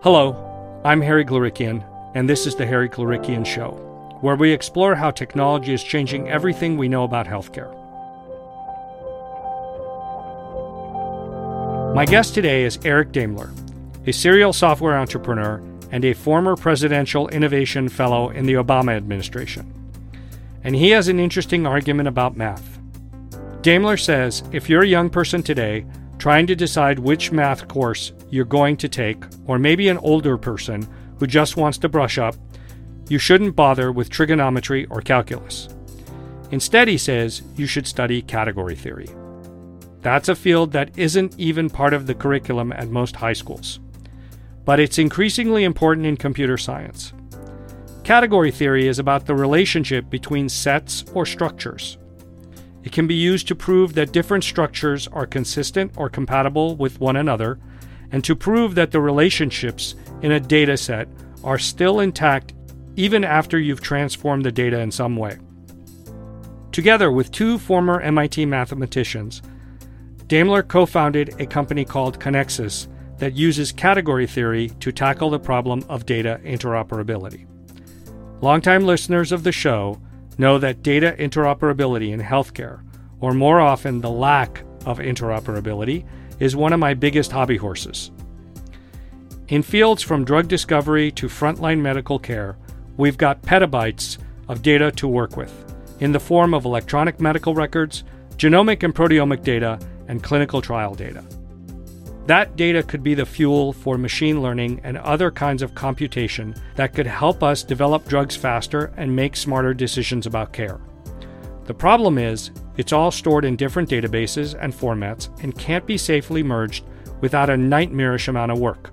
Hello, I'm Harry Glorikian, and this is the Harry Glorikian Show, where we explore how technology is changing everything we know about healthcare. My guest today is Eric Daimler, a serial software entrepreneur and a former Presidential Innovation Fellow in the Obama administration. And he has an interesting argument about math. Daimler says if you're a young person today trying to decide which math course you're going to take, or maybe an older person who just wants to brush up, you shouldn't bother with trigonometry or calculus. Instead, he says you should study category theory. That's a field that isn't even part of the curriculum at most high schools but it's increasingly important in computer science. Category theory is about the relationship between sets or structures. It can be used to prove that different structures are consistent or compatible with one another, and to prove that the relationships in a data set are still intact even after you've transformed the data in some way. Together with two former MIT mathematicians, Daimler co founded a company called Conexus that uses category theory to tackle the problem of data interoperability. Longtime listeners of the show know that data interoperability in healthcare, or more often the lack of interoperability, is one of my biggest hobby horses. In fields from drug discovery to frontline medical care, we've got petabytes of data to work with in the form of electronic medical records, genomic and proteomic data, and clinical trial data. That data could be the fuel for machine learning and other kinds of computation that could help us develop drugs faster and make smarter decisions about care. The problem is, it's all stored in different databases and formats and can't be safely merged without a nightmarish amount of work.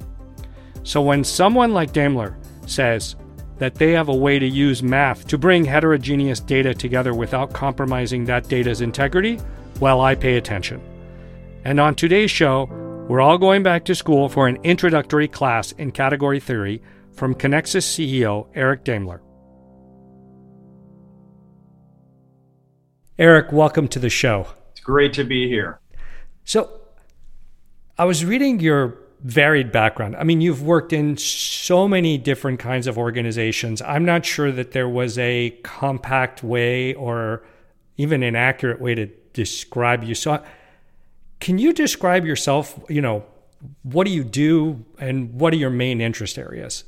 So when someone like Daimler says that they have a way to use math to bring heterogeneous data together without compromising that data's integrity, well, I pay attention. And on today's show, we're all going back to school for an introductory class in category theory from Conexus CEO Eric Daimler. Eric, welcome to the show. It's great to be here. So, I was reading your varied background. I mean, you've worked in so many different kinds of organizations. I'm not sure that there was a compact way or even an accurate way to describe you. So, can you describe yourself? You know, what do you do and what are your main interest areas?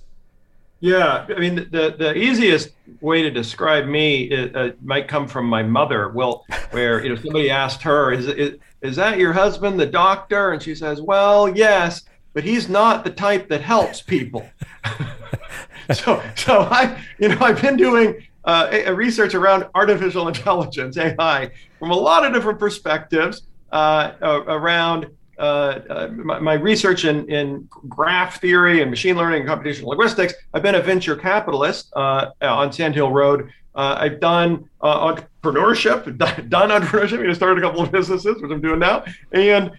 Yeah, I mean, the, the easiest way to describe me uh, might come from my mother. Well, where you know somebody asked her, "Is, is is that your husband, the doctor?" And she says, "Well, yes, but he's not the type that helps people." so, so I, you know, I've been doing uh, research around artificial intelligence (AI) from a lot of different perspectives uh, around uh, uh, my, my, research in, in graph theory and machine learning and computational linguistics. I've been a venture capitalist uh, on Sand Hill Road. Uh, I've done uh, entrepreneurship, done entrepreneurship. I started a couple of businesses, which I'm doing now, and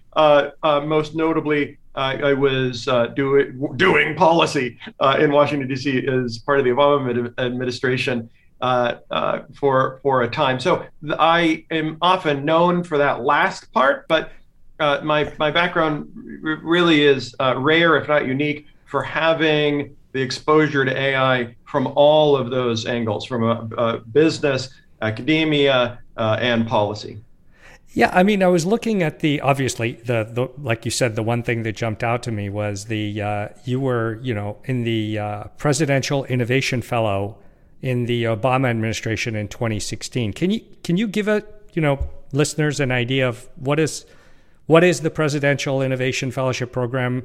most notably, I was doing doing policy in Washington D.C. as part of the Obama administration uh, uh, for for a time. So I am often known for that last part, but uh, my my background r- really is uh, rare, if not unique, for having the exposure to AI from all of those angles, from a, a business, academia, uh, and policy. Yeah, I mean, I was looking at the obviously the, the like you said, the one thing that jumped out to me was the uh, you were you know in the presidential innovation fellow in the Obama administration in 2016. Can you can you give a you know listeners an idea of what is what is the Presidential Innovation Fellowship Program?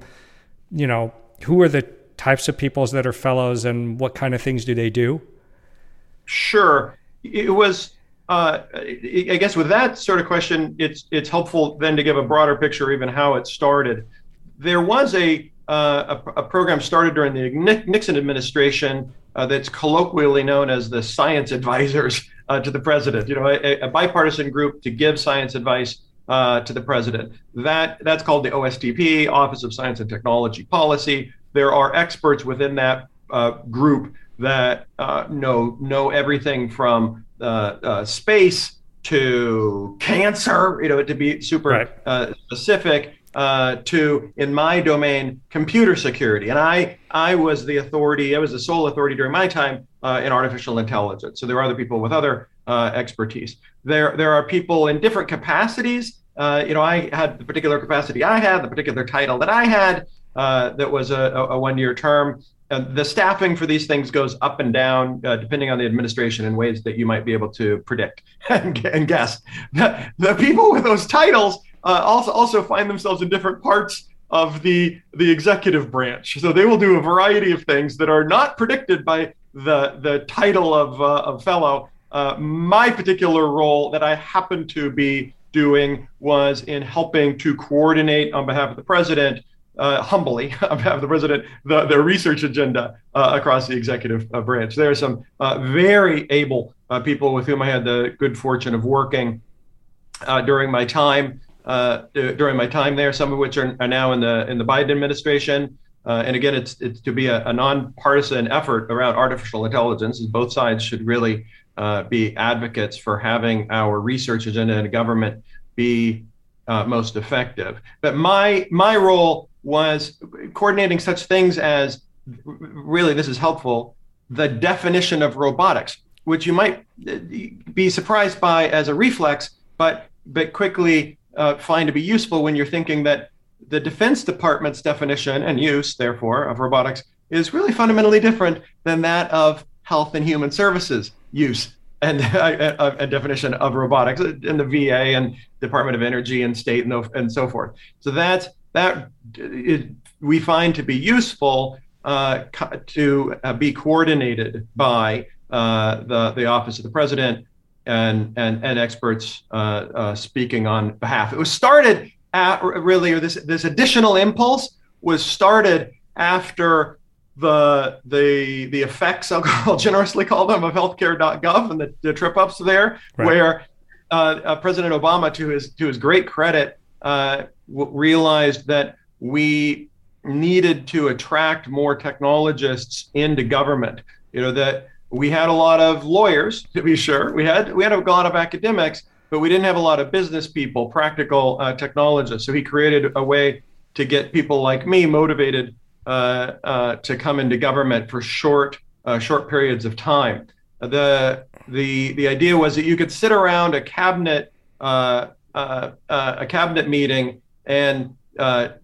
You know, who are the types of peoples that are fellows, and what kind of things do they do? Sure, it was. Uh, I guess with that sort of question, it's it's helpful then to give a broader picture, even how it started. There was a uh, a, a, program started during the Nixon administration uh, that's colloquially known as the science advisors uh, to the president. You know, a, a, bipartisan group to give science advice uh, to the president. That that's called the OSTP, Office of Science and Technology Policy. There are experts within that uh, group that uh, know know everything from uh, space to cancer. You know, to be super right. specific. Uh, to, in my domain, computer security. And I, I was the authority, I was the sole authority during my time uh, in artificial intelligence. So there are other people with other uh, expertise. There, there are people in different capacities. Uh, you know, I had the particular capacity I had, the particular title that I had, uh, that was a, a one-year term. the staffing for these things goes up and down uh, depending on the administration in ways that you might be able to predict and, and guess. The, the people with those titles uh, also also find themselves in different parts of the the executive branch. So they will do a variety of things that are not predicted by the the title of uh, of fellow. Uh, my particular role that I happen to be doing was in helping to coordinate on behalf of the president. Uh, humbly, on behalf of the president, the, the research agenda uh, across the executive uh, branch. There are some very able people with whom I had the good fortune of working during my time uh, during my time there, some of which are, are now in the in the Biden administration. Uh, and again, it's it's to be a, a, nonpartisan effort around artificial intelligence. Both sides should really uh, be advocates for having our research agenda in government be uh, most effective. But my my role was coordinating such things as really this is helpful the definition of robotics, which you might uh, be surprised by as a reflex, but but quickly uh, find to be useful when you're thinking that the Defense Department's definition and use, therefore, of robotics is really fundamentally different than that of Health and Human Services use and uh, a, definition of robotics in the VA and Department of Energy and state and, and so forth. So that's that it, we find to be useful uh, to uh, be coordinated by uh, the the Office of the President and and, and experts uh, uh, speaking on behalf. It was started at really, or this this additional impulse was started after the the the effects I'll, generously call them of healthcare.gov and the, the trip ups there, right. where uh, uh, President Obama, to his to his great credit, uh, w- realized that we needed to attract more technologists into government. You know that we had a lot of lawyers, to be sure. We had we had a lot of academics, but we didn't have a lot of business people, practical uh, technologists. So he created a way to get people like me motivated uh, uh, to come into government for short uh, short periods of time. The the the idea was that you could sit around a cabinet uh, uh, a cabinet meeting and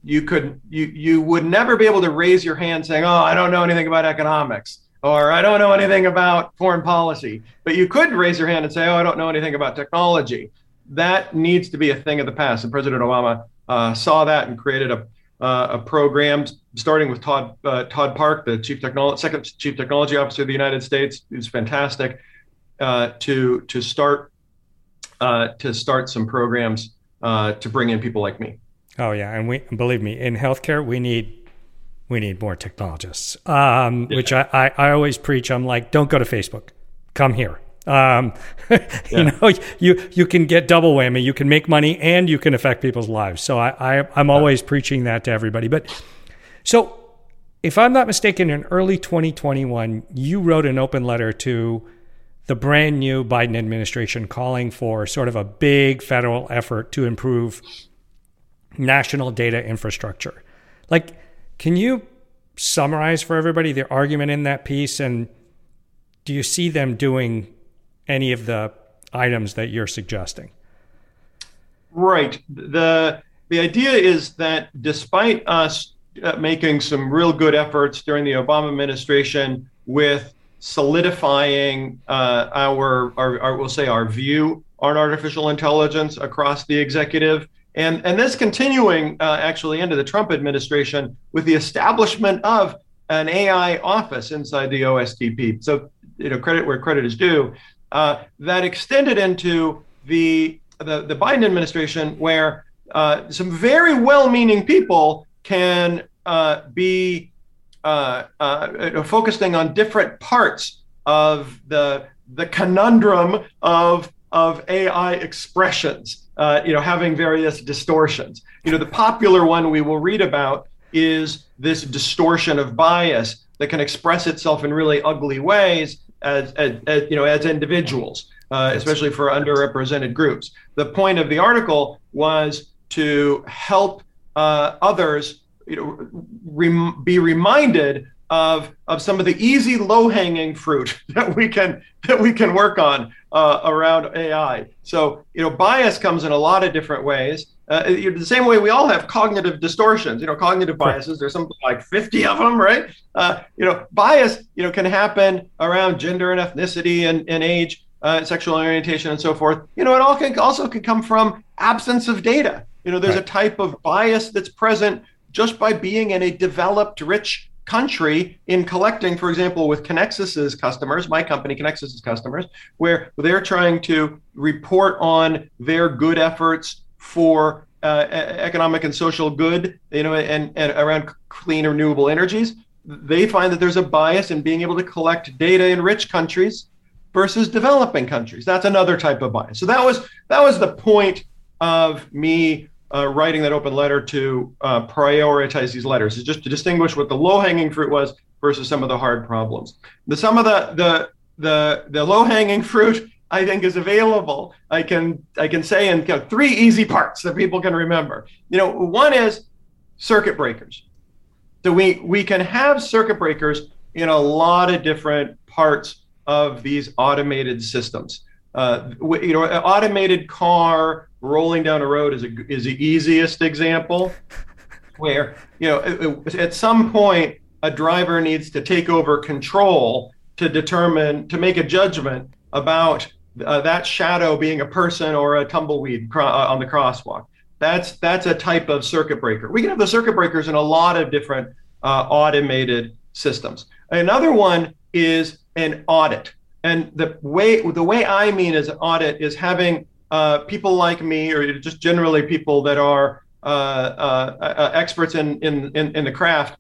you could you you would never be able to raise your hand saying, "Oh, I don't know anything about economics." Or I don't know anything about foreign policy. But you could raise your hand and say, oh, I don't know anything about technology. That needs to be a thing of the past. And President Obama uh, saw that and created a, uh, a program starting with Todd uh, Todd Park, the chief technology second chief technology officer of the United States, who's fantastic, uh, to to start uh, to start some programs uh, to bring in people like me. Oh yeah, and we believe me, in healthcare we need we need more technologists. Um, yeah. Which I, I, I, always preach. I'm like, don't go to Facebook, come here. Um, yeah. you know, you you can get double whammy. You can make money and you can affect people's lives. So I, I am always yeah. preaching that to everybody. But so, if I'm not mistaken, in early 2021, you wrote an open letter to the brand new Biden administration calling for sort of a big federal effort to improve national data infrastructure. Like can you summarize for everybody the argument in that piece? And do you see them doing any of the items that you're suggesting? Right. The the idea is that despite us uh, making some real good efforts during the Obama administration with solidifying uh, our, our, our, we'll say, our view on artificial intelligence across the executive, and, and this continuing uh, actually into the Trump administration with the establishment of an AI office inside the OSTP. So, you know, credit where credit is due. Uh, that extended into the, the, the Biden administration, where uh, some very well-meaning people can uh, be uh, uh, focusing on different parts of the the conundrum of of AI expressions uh, you know, having various distortions. You know, the popular one we will read about is this distortion of bias that can express itself in really ugly ways as, as, as you know, as individuals, uh, especially for underrepresented groups. The point of the article was to help uh, others you know, rem- be reminded of of some of the easy low hanging fruit that we can that we can work on uh, around AI. So you know, bias comes in a lot of different ways. Uh, the same way we all have cognitive distortions. You know, cognitive biases. There's something like 50 of them, right? Uh, you know, bias you know can happen around gender and ethnicity and, and age, uh, sexual orientation, and so forth. You know, it all can also can come from absence of data. You know, there's right. a type of bias that's present just by being in a developed, rich country in collecting, for example, with Conexus's customers, my company Conexus's customers, where they're trying to report on their good efforts for uh, economic and social good, you know, and, and around clean renewable energies. They find that there's a bias in being able to collect data in rich countries versus developing countries. That's another type of bias. So that was that was the point of me uh, writing that open letter to uh, prioritize these letters is just to distinguish what the low hanging fruit was versus some of the hard problems. The some of the the the the low hanging fruit I think is available. I can I can say in you know, three easy parts that people can remember. You know, one is circuit breakers. So we we can have circuit breakers in a lot of different parts of these automated systems. Uh, you know, an automated car rolling down a road is a, is the easiest example, where you know at some point a driver needs to take over control to determine to make a judgment about uh, that shadow being a person or a tumbleweed cro- uh, on the crosswalk. That's that's a type of circuit breaker. We can have the circuit breakers in a lot of different uh, automated systems. Another one is an audit. And the way the way I mean is an audit is having uh, people like me, or just generally people that are uh, uh, uh, experts in, in in in the craft,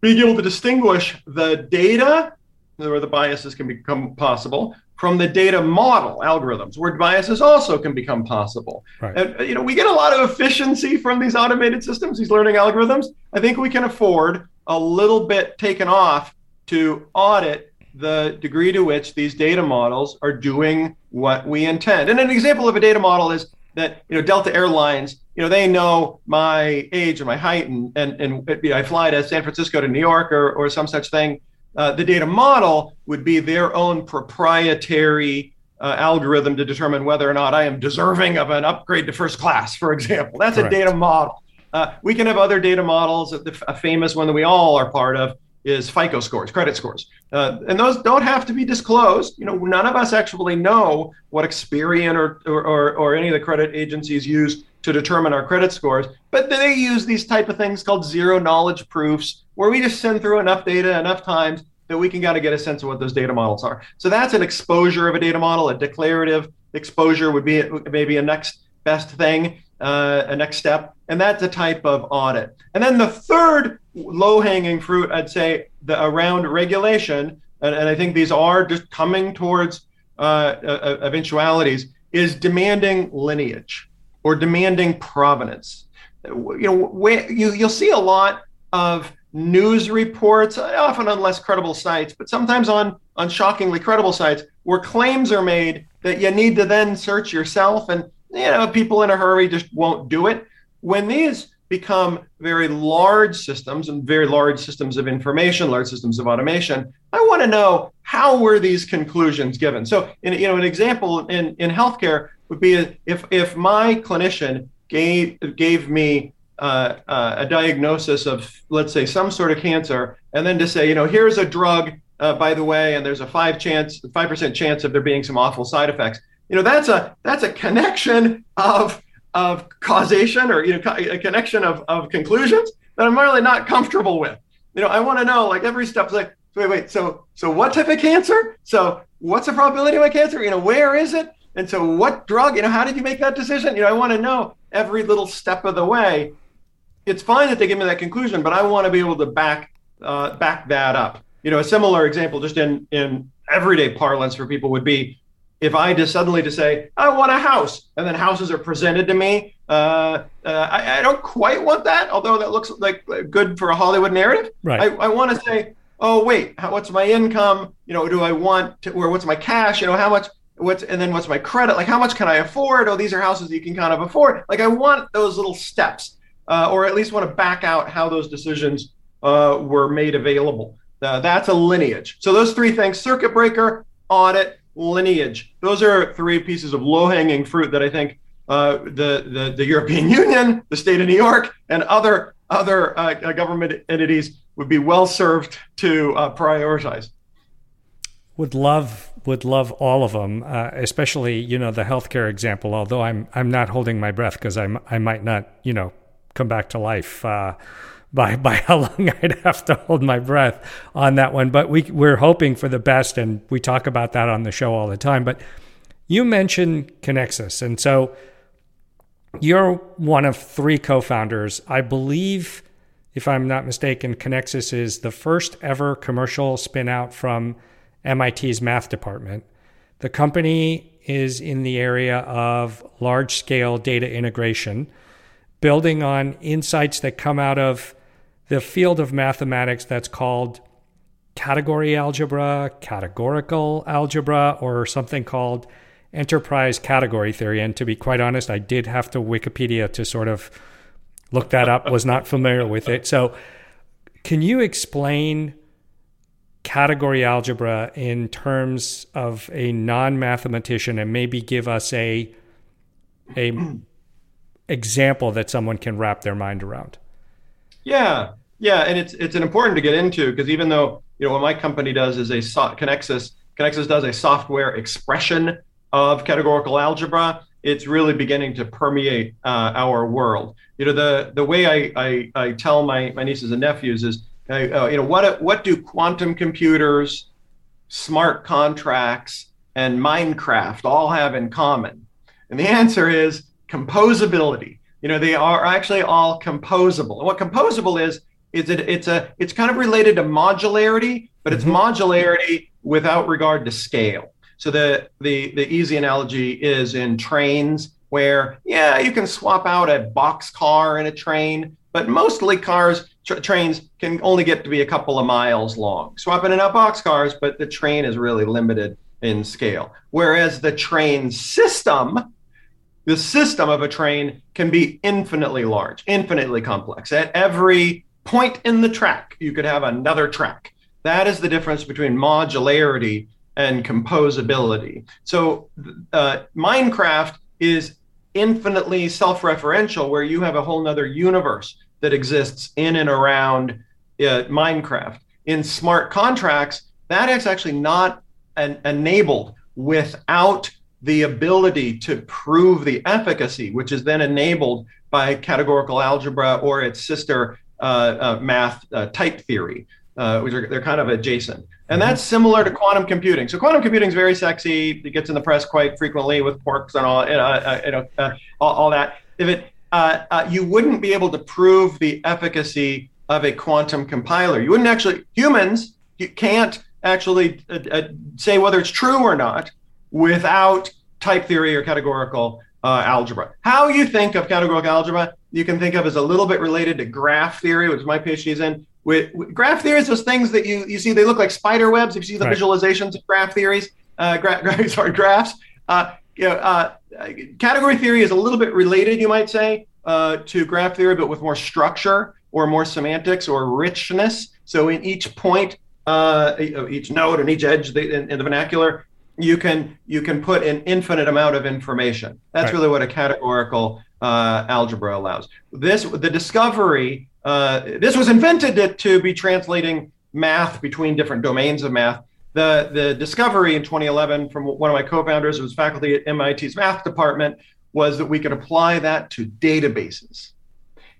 being able to distinguish the data where the biases can become possible from the data model algorithms where biases also can become possible right. and you know we get a lot of efficiency from these automated systems these learning algorithms i think we can afford a little bit taken off to audit the degree to which these data models are doing what we intend. And an example of a data model is that you know Delta Airlines, you know, they know my age and my height, and and and you know, I fly to San Francisco to New York or or some such thing. Uh, the data model would be their own proprietary uh, algorithm to determine whether or not I am deserving of an upgrade to first class, for example. That's Correct. a data model. Uh, we can have other data models. A famous one that we all are part of is FICO scores, credit scores. Uh, and those don't have to be disclosed. You know, none of us actually know what Experian or, or, or, any of the credit agencies use to determine our credit scores, but they use these type of things called zero knowledge proofs, where we just send through enough data enough times that we can kind of get a sense of what those data models are. So that's an exposure of a data model. A declarative exposure would be maybe a next best thing, uh, a next step, and that's a type of audit. And then the third low hanging fruit, I'd say, the, around regulation, and, and, I think these are just coming towards uh, uh, eventualities, is demanding lineage or demanding provenance. You know, you, you'll see a lot of news reports, often on less credible sites, but sometimes on, on shockingly credible sites, where claims are made that you need to then search yourself, and you know people in a hurry just won't do it. When these become very large systems and very large systems of information, large systems of automation. I want to know how were these conclusions given. So, in, you know, an example in, in healthcare would be if if my clinician gave gave me uh, uh, a diagnosis of, let's say, some sort of cancer, and then to say, you know, here's a drug, uh, by the way, and there's a five chance, five percent chance of there being some awful side effects. You know, that's a that's a connection of of causation or you know a connection of, of conclusions that I'm really not comfortable with. You know, I want to know like every step like wait wait so so what type of cancer? So what's the probability of my cancer? You know, where is it? And so what drug? You know, how did you make that decision? You know, I want to know every little step of the way. It's fine that they give me that conclusion, but I want to be able to back uh, back that up. You know, a similar example just in in everyday parlance for people would be if I just suddenly to say I want a house, and then houses are presented to me, uh, uh, I, I, don't quite want that. Although that looks like good for a Hollywood narrative, right? I, I want to say, oh wait, how, what's my income? You know, do I want to, or what's my cash? You know, how much? What's and then what's my credit? Like how much can I afford? Oh, these are houses you can kind of afford. Like I want those little steps. uh, or at least want to back out how those decisions uh, were made available. Uh, that's a lineage. So those three things: circuit breaker, audit, lineage. Those are three pieces of low-hanging fruit that I think uh, the, the the European Union, the state of New York, and other other uh, government entities would be well served to uh, prioritize. Would love would love all of them, uh, especially you know the healthcare example. Although I'm I'm not holding my breath because I'm I might not you know come back to life uh, by by how long I'd have to hold my breath on that one. But we we're hoping for the best, and we talk about that on the show all the time. But you mentioned Conexus, and so you're one of three co-founders, I believe. If I'm not mistaken, Conexus is the first ever commercial spin out from MIT's math department. The company is in the area of large scale data integration, building on insights that come out of the field of mathematics that's called category algebra, categorical algebra, or something called enterprise category theory. And to be quite honest, I did have to Wikipedia to sort of look that up, was not familiar with it. So, can you explain category algebra in terms of a non-mathematician and maybe give us a a example that someone can wrap their mind around yeah yeah and it's it's an important to get into because even though you know what my company does is a so- Conexus Conexus does a software expression of categorical algebra it's really beginning to permeate uh, our world you know the the way I, I i tell my my nieces and nephews is uh, you know, what what do quantum computers, smart contracts, and Minecraft all have in common? And the answer is composability. You know, they are actually all composable. And what composable is is it it's a it's kind of related to modularity, but it's mm-hmm. modularity without regard to scale. So the the the easy analogy is in trains where yeah, you can swap out a box car in a train, but mostly cars tra- trains can only get to be a couple of miles long. Swapping in out boxcars, but the train is really limited in scale. Whereas the train system, the system of a train can be infinitely large, infinitely complex. At every point in the track, you could have another track. That is the difference between modularity and composability. So, uh, Minecraft is infinitely self referential, where you have a whole nother universe that exists in and around uh, Minecraft. In smart contracts, that is actually not an, enabled without the ability to prove the efficacy, which is then enabled by categorical algebra or its sister math uh, type theory, uh, which are they're kind of adjacent. And that's similar to quantum computing. So quantum computing is very sexy. It gets in the press quite frequently with quarks and all, you know, uh, all, all that. If it uh, uh, you wouldn't be able to prove the efficacy of a quantum compiler. You wouldn't actually, humans you can't actually uh, uh say whether it's true or not without type theory or categorical uh, algebra. How you think of categorical algebra, you can think of as a little bit related to graph theory, which my PhD is in. With, with graph theory is those things that you, you see, they look like spider webs. If you see the right. visualizations of graph theories, uh, gra- gra- sorry, graphs, Uh, you know, uh, category theory is a little bit related, you might say, uh, to graph theory, but with more structure or more semantics or richness. So in each point, uh, each node and each edge in, in, the vernacular, you can you can put an infinite amount of information. That's right. really what a categorical uh, algebra allows. This the discovery. Uh, this was invented to, to be translating math between different domains of math the, the discovery in 2011 from one of my co-founders who was faculty at MIT's math department was that we could apply that to databases.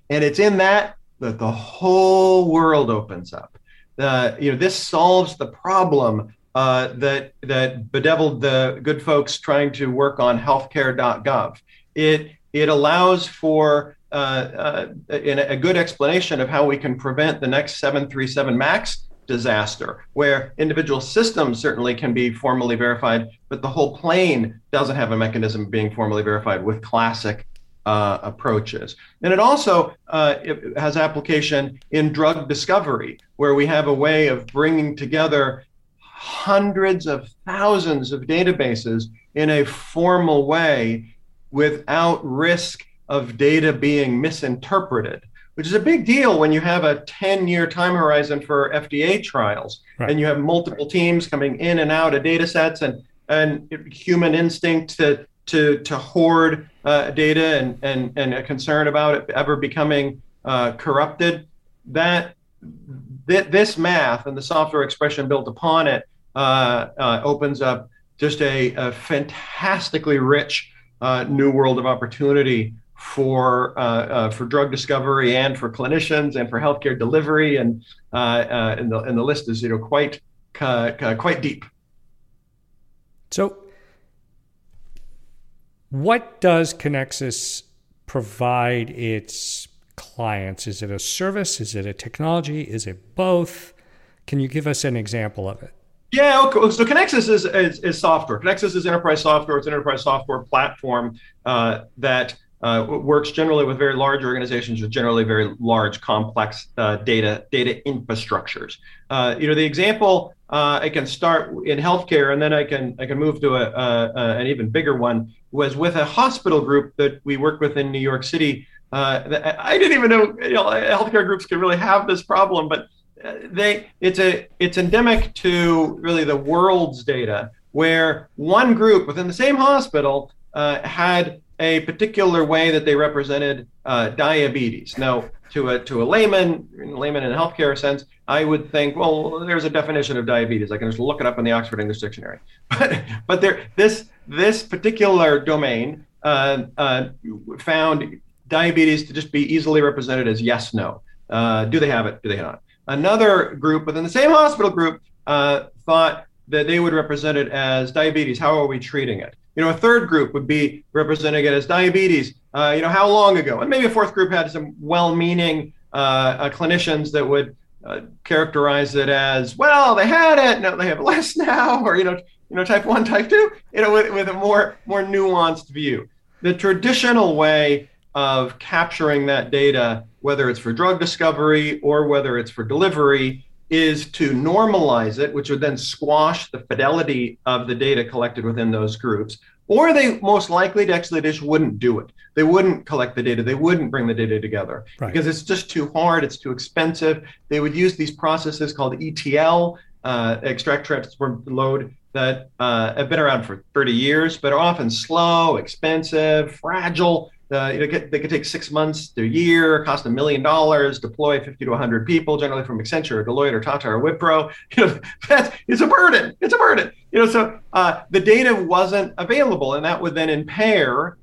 And it's in that that the whole world opens up. The, you know, this solves the problem uh, that that bedeviled the good folks trying to work on healthcare.gov. It it allows for uh, uh, a good explanation of how we can prevent the next 737 Max disaster, where individual systems certainly can be formally verified, but the whole plane doesn't have a mechanism of being formally verified with classic uh, approaches. And it also uh, it has application in drug discovery, where we have a way of bringing together hundreds of thousands of databases in a formal way without risk of data being misinterpreted, which is a big deal when you have a 10 year time horizon for FDA trials right. and you have multiple teams coming in and out of data sets and, and human instinct to, to, to hoard uh, data and, and, and a concern about it ever becoming uh, corrupted. That th- this math and the software expression built upon it uh, uh opens up just a, a fantastically rich uh, new world of opportunity for uh, uh, for drug discovery and for clinicians and for healthcare delivery and uh, and the and the list is you know quite quite deep. So, what does Conexus provide its clients? Is it a service? Is it a technology? Is it both? Can you give us an example of it? Yeah, okay. so Conexus is, is, is, software. Conexus is enterprise software. It's an enterprise software platform uh, that uh, works generally with very large organizations with generally very large, complex uh, data data infrastructures. Uh, you know, the example uh, I can start in healthcare, and then I can I can move to a, a, a, an even bigger one. Was with a hospital group that we worked with in New York City. Uh, I didn't even know, you know healthcare groups could really have this problem, but they it's a it's endemic to really the world's data where one group within the same hospital uh, had a particular way that they represented uh, diabetes. Now, to a to a layman, layman in a healthcare sense, I would think, well, there's a definition of diabetes. I can just look it up in the Oxford English Dictionary. But but there this this particular domain uh, uh found diabetes to just be easily represented as yes no. Uh, do they have it? Do they not? Another group within the same hospital group uh, thought that they would represent it as diabetes. How are we treating it? You know, a third group would be representing it as diabetes. Uh, you know, how long ago? And maybe a fourth group had some well-meaning uh, uh clinicians that would uh, characterize it as, well, they had it, no, they have less now, or you know, you know, type one, type two. You know, with, with a more more nuanced view. The traditional way of capturing that data whether it's for drug discovery or whether it's for delivery, is to normalize it, which would then squash the fidelity of the data collected within those groups. Or they most likely to actually just wouldn't do it. They wouldn't collect the data. They wouldn't bring the data together right. because it's just too hard. It's too expensive. They would use these processes called ETL, uh, extract, transform, load, that uh, have been around for 30 years, but are often slow, expensive, fragile, uh, you know, get, they could take six months to a year, cost a million dollars, deploy 50 to 100 people, generally from Accenture or Deloitte or Tata or Wipro. You know, that is a burden. It's a burden. You know, so uh, the data wasn't available, and that would then impair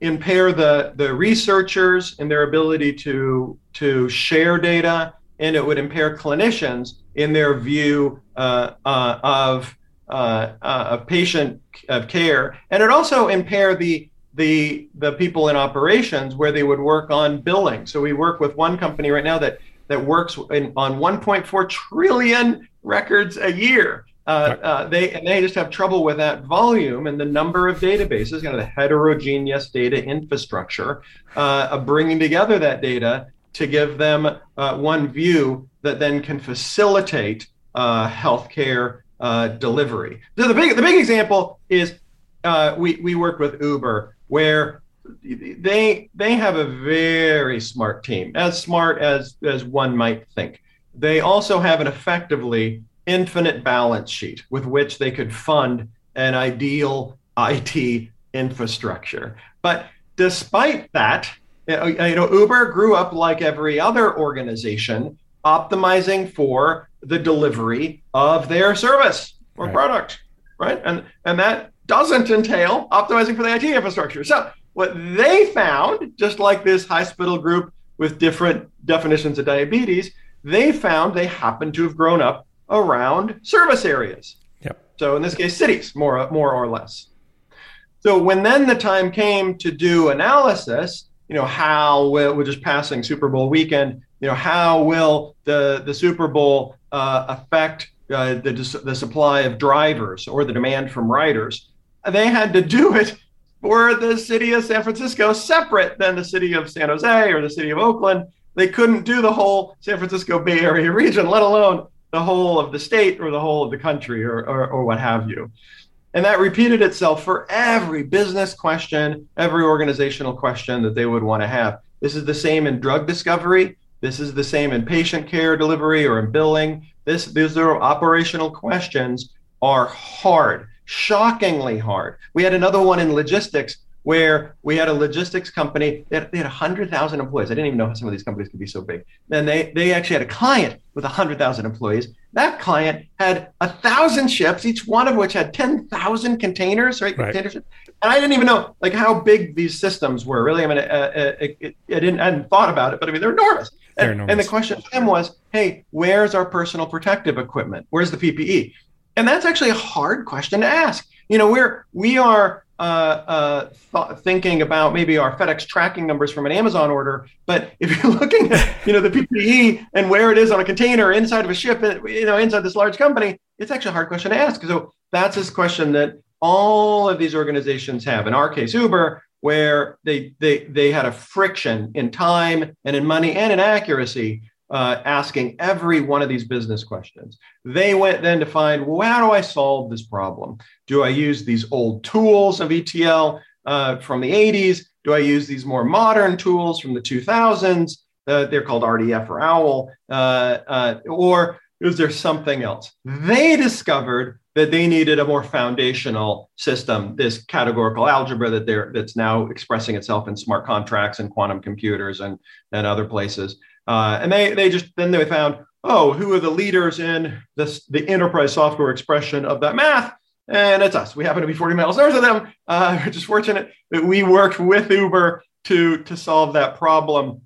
impair the the researchers in their ability to to share data, and it would impair clinicians in their view uh, uh of uh, uh, of patient of care, and it also impair the the the people in operations where they would work on billing. So we work with one company right now that that works in, on 1.4 trillion records a year. Uh, uh, they and they just have trouble with that volume and the number of databases, kind of the heterogeneous data infrastructure uh, of bringing together that data to give them uh, one view that then can facilitate uh, healthcare uh, delivery. So the big the big example is we we work with Uber where they they have a very smart team, as smart as as one might think. They also have an effectively infinite balance sheet with which they could fund an ideal IT infrastructure. But despite that, you know, Uber grew up like every other organization, optimizing for the delivery of their service or right. product, right? And and that doesn't entail optimizing for the IT infrastructure. So what they found, just like this hospital group with different definitions of diabetes, they found they happen to have grown up around service areas. Yep. So in this case, cities, more more or less. So when then the time came to do analysis, you know, how will we're just passing Super Bowl weekend, you know, how will the the Super Bowl uh, affect uh, the the supply of drivers or the demand from riders? They had to do it for the city of San Francisco separate than the city of San Jose or the city of Oakland. They couldn't do the whole San Francisco Bay Area region, let alone the whole of the state or the whole of the country or, or, or what have you. and that repeated itself for every business question, every organizational question that they would want to have. This is the same in drug discovery. This is the same in patient care delivery or in billing. This, these are operational questions are hard, shockingly hard. We had another one in logistics where we had a logistics company that they had 100,000 employees. I didn't even know how some of these companies could be so big. Then they, they actually had a client with 100,000 employees. That client had a thousand ships, each one of which had 10,000 containers, right? right. Container ships. And I didn't even know like how big these systems were. Really, I mean, uh, uh, it, it, I didn't, I hadn't thought about it, but I mean, they're enormous. They're and, enormous. and the question to him was, "Hey, where's our personal protective equipment? Where's the PPE?" And that's actually a hard question to ask. You know, we're we are uh, uh, th- thinking about maybe our FedEx tracking numbers from an Amazon order, but if you're looking at you know the PPE and where it is on a container inside of a ship, you know, inside this large company, it's actually a hard question to ask. So that's this question that all of these organizations have. In our case, Uber, where they they they had a friction in time and in money and in accuracy uh, asking every one of these business questions. They went then to find, well, how do I solve this problem? Do I use these old tools of ETL uh, from the 80s? Do I use these more modern tools from the 2000s? Uh, they're called RDF or OWL. Uh, uh, or is there something else? They discovered that they needed a more foundational system, this categorical algebra that they're, that's now expressing itself in smart contracts and quantum computers and, and other places. Uh, and they they just then they found oh who are the leaders in this the enterprise software expression of that math? And it's us. We happen to be 40 miles north of them. Uh, we're just fortunate that we worked with uber to to solve that problem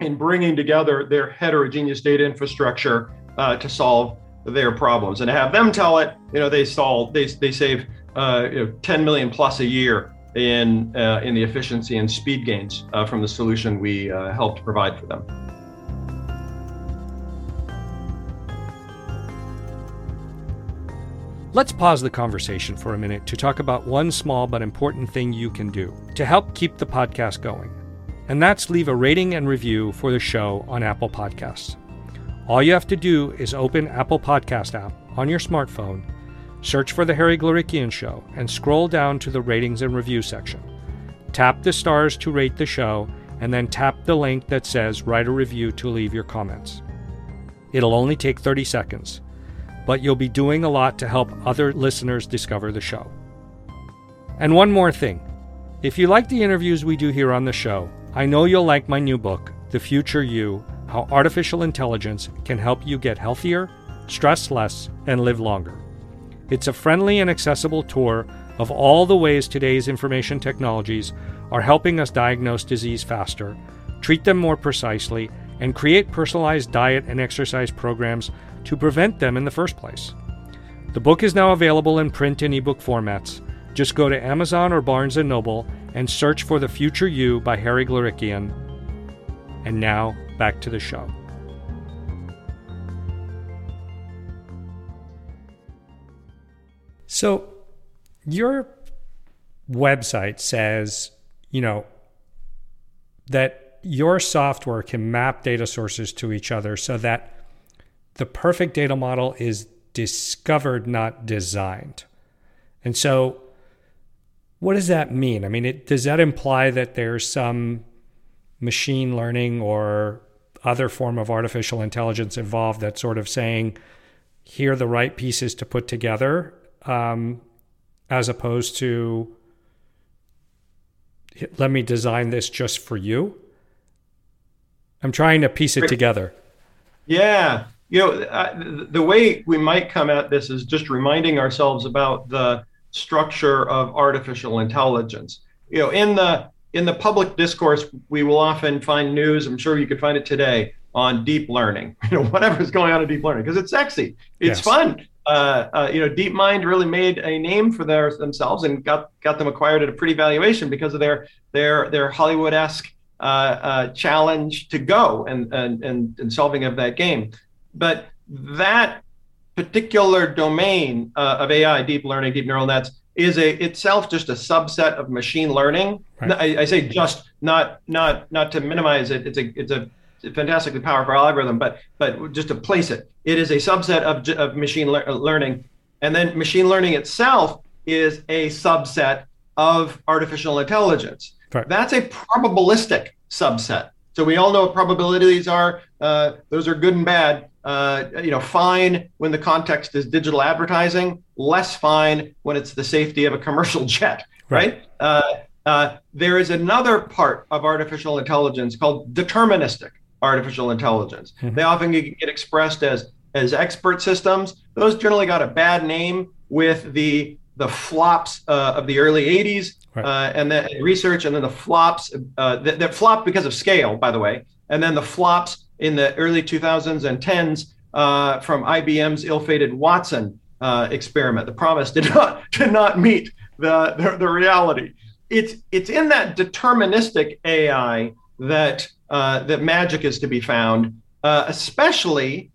in bringing together their heterogeneous data infrastructure uh, to solve their problems. And to have them tell it you know they solve they, they save uh, you know, 10 million plus a year in uh, in the efficiency and speed gains uh, from the solution we uh, helped provide for them. Let's pause the conversation for a minute to talk about one small but important thing you can do to help keep the podcast going. And that's leave a rating and review for the show on Apple Podcasts. All you have to do is open Apple Podcast app on your smartphone, search for The Harry Glorikian Show, and scroll down to the ratings and review section. Tap the stars to rate the show, and then tap the link that says Write a Review to leave your comments. It'll only take 30 seconds but you'll be doing a lot to help other listeners discover the show. And one more thing if you like the interviews we do here on the show, I know you'll like my new book, The Future You How Artificial Intelligence Can Help You Get Healthier, Stress Less, and Live Longer. It's a friendly and accessible tour of all the ways today's information technologies are helping us diagnose disease faster, treat them more precisely, and create personalized diet and exercise programs to prevent them in the first place. The book is now available in print and ebook formats. Just go to Amazon or Barnes & Noble and search for The Future You by Harry Glorikian. And now, back to the show. So, your website says, you know, that your software can map data sources to each other so that the perfect data model is discovered, not designed. And so, what does that mean? I mean, it, does that imply that there's some machine learning or other form of artificial intelligence involved that's sort of saying, here are the right pieces to put together, um, as opposed to, let me design this just for you? I'm trying to piece it together. Yeah you know, uh, the way we might come at this is just reminding ourselves about the structure of artificial intelligence. You know, in the in the public discourse, we will often find news. I'm sure you could find it today on deep learning. You know, whatever's going on in deep learning because it's sexy, it's yes. fun. Uh, uh, you know, DeepMind really made a name for their, themselves and got got them acquired at a pretty valuation because of their their their Hollywood esque uh, uh, challenge to go and, and and and solving of that game. But that particular domain uh, of AI, deep learning, deep neural nets, is a itself just a subset of machine learning. Right. I, I, say just not not not to minimize it. It's a it's a fantastically powerful algorithm, but but just to place it, it is a subset of of machine le- learning. And then machine learning itself is a subset of artificial intelligence. Right. That's a probabilistic subset. So we all know what probabilities are. Uh, those are good and bad. Uh, you know, fine when the context is digital advertising, less fine when it's the safety of a commercial jet, right? right? Uh, uh, there is another part of artificial intelligence called deterministic artificial intelligence. Mm-hmm. They often get expressed as as expert systems. Those generally got a bad name with the the flops uh, of the early 80s right. uh, and then research and then the flops uh, that, that flopped because of scale by the way and then the flops in the early 2000s and 10s uh, from ibm's ill-fated watson uh, experiment the promise did not did not meet the, the, the reality it's it's in that deterministic ai that uh, that magic is to be found especially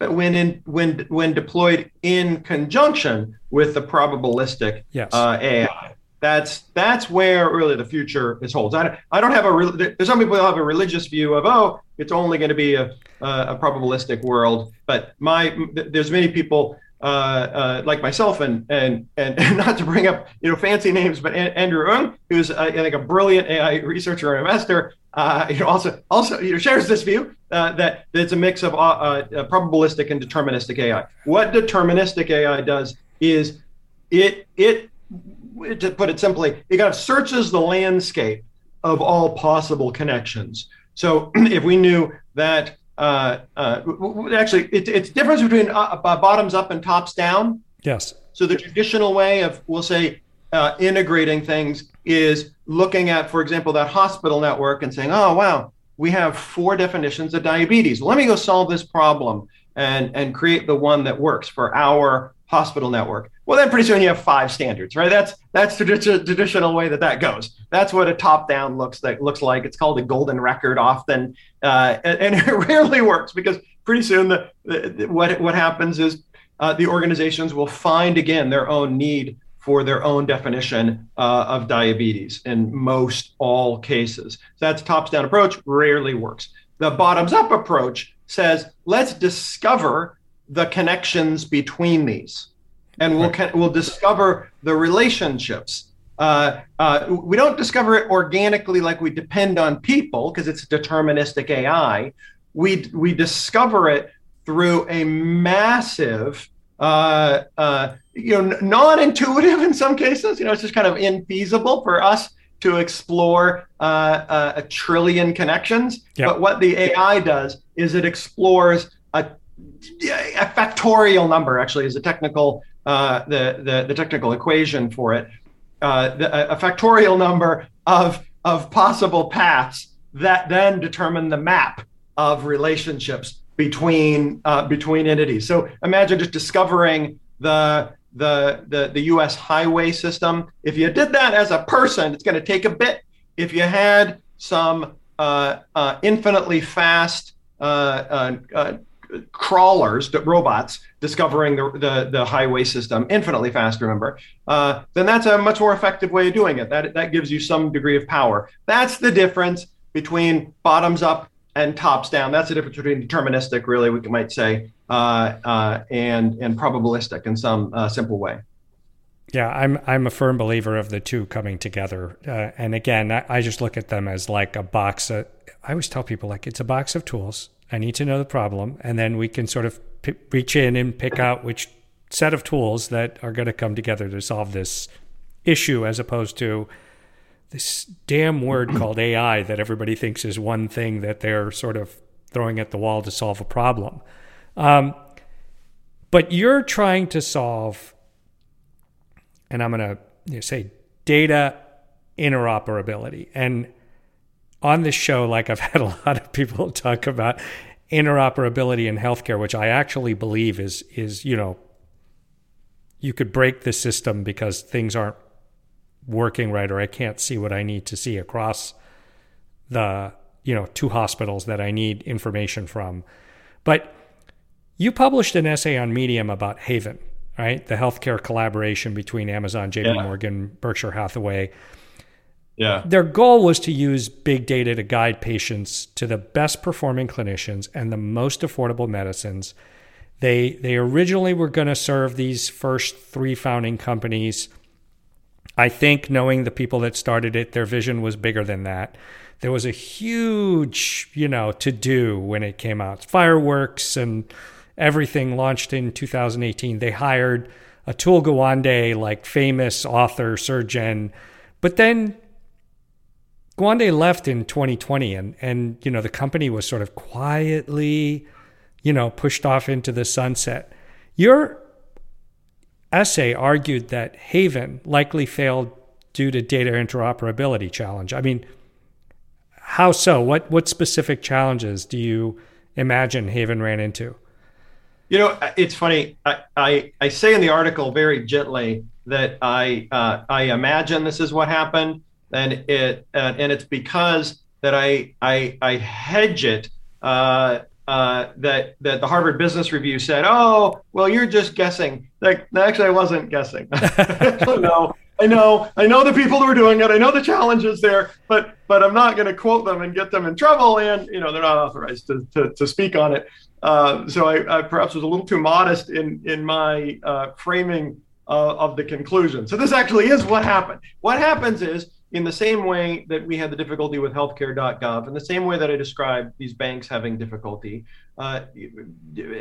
when in when when deployed in conjunction with the probabilistic yes. uh, AI. That's that's where really the future is holds. I, I don't have a there's some people who have a religious view of oh it's only going to be a, a, a probabilistic world, but my there's many people uh, uh, like myself and, and and and not to bring up you know fancy names, but Andrew Ng, who's uh, I think a brilliant AI researcher and investor, uh, you know, also also you know, shares this view uh, that, it's a mix of uh, uh probabilistic and deterministic AI. What deterministic AI does is it it to put it simply, it kind of searches the landscape of all possible connections. So if we knew that uh, uh, actually it, it's difference between bottoms up and tops down. Yes. So the traditional way of we'll say integrating things is looking at, for example, that hospital network and saying, oh, wow, we have four definitions of diabetes. Let me go solve this problem and, and create the one that works for our hospital network. Well, then pretty soon you have five standards, right? That's that's the traditional way that that goes. That's what a top-down looks like. Looks like it's called a golden record often, uh, and, and, it rarely works because pretty soon the, the what what happens is uh, the organizations will find again their own need for their own definition uh, of diabetes in most all cases. So that's tops down approach, rarely works. The bottoms up approach says, let's discover the connections between these. And we'll, right. we'll discover the relationships. Uh, uh, we don't discover it organically like we depend on people because it's deterministic AI. We, we discover it through a massive uh, uh, you know, non-intuitive in some cases. You know, it's just kind of infeasible for us to explore uh, uh, a trillion connections. Yep. But what the AI does is it explores a, a factorial number. Actually, is a technical uh, the, the the technical equation for it. Uh, the, a factorial number of of possible paths that then determine the map of relationships between uh, between entities. So imagine just discovering the the, the, the US highway system. If you did that as a person, it's going to take a bit. If you had some uh, uh, infinitely fast uh, uh, uh crawlers, robots, discovering the, the, the, highway system infinitely fast, remember, uh, then that's a much more effective way of doing it. That, that gives you some degree of power. That's the difference between bottoms up and tops down. That's the difference between deterministic, really, we might say, and and probabilistic in some uh, simple way. Yeah, I'm I'm a firm believer of the two coming together. Uh, and again, I, I, just look at them as like a box. Of, I always tell people like it's a box of tools. I need to know the problem, and then we can sort of p- reach in and pick out which set of tools that are going to come together to solve this issue, as opposed to this damn word called AI that everybody thinks is one thing that they're sort of throwing at the wall to solve a problem. Um, but you're trying to solve, and I'm going to you know, say data interoperability. And on this show, like I've had a lot of people talk about interoperability in healthcare, which I actually believe is is you know you could break the system because things aren't working right or I can't see what I need to see across the you know two hospitals that I need information from. But you published an essay on Medium about Haven, right? The healthcare collaboration between Amazon, JP yeah. Morgan, Berkshire Hathaway. Yeah. Their goal was to use big data to guide patients to the best performing clinicians and the most affordable medicines. They they originally were going to serve these first three founding companies I think knowing the people that started it, their vision was bigger than that. There was a huge, you know, to do when it came out. Fireworks and everything launched in 2018. They hired Atul Gawande, like famous author, surgeon. But then Gawande left in 2020 and, and, you know, the company was sort of quietly, you know, pushed off into the sunset. Your essay argued that Haven likely failed due to data interoperability challenge. I mean, how so? What what specific challenges do you imagine Haven ran into? You know, it's funny. I, I, I say in the article very gently that I uh, I imagine this is what happened, and it uh, and it's because that I I, I hedge it uh, uh, that that the Harvard Business Review said, "Oh, well, you're just guessing." Like, actually, I wasn't guessing. no, I know, I know the people who are doing it. I know the challenges there, but but I'm not going to quote them and get them in trouble. And you know, they're not authorized to to, to speak on it. Uh, so I, I, perhaps was a little too modest in in my uh, framing uh, of the conclusion. So this actually is what happened. What happens is in the same way that we had the difficulty with healthcare.gov, in the same way that I described these banks having difficulty, uh,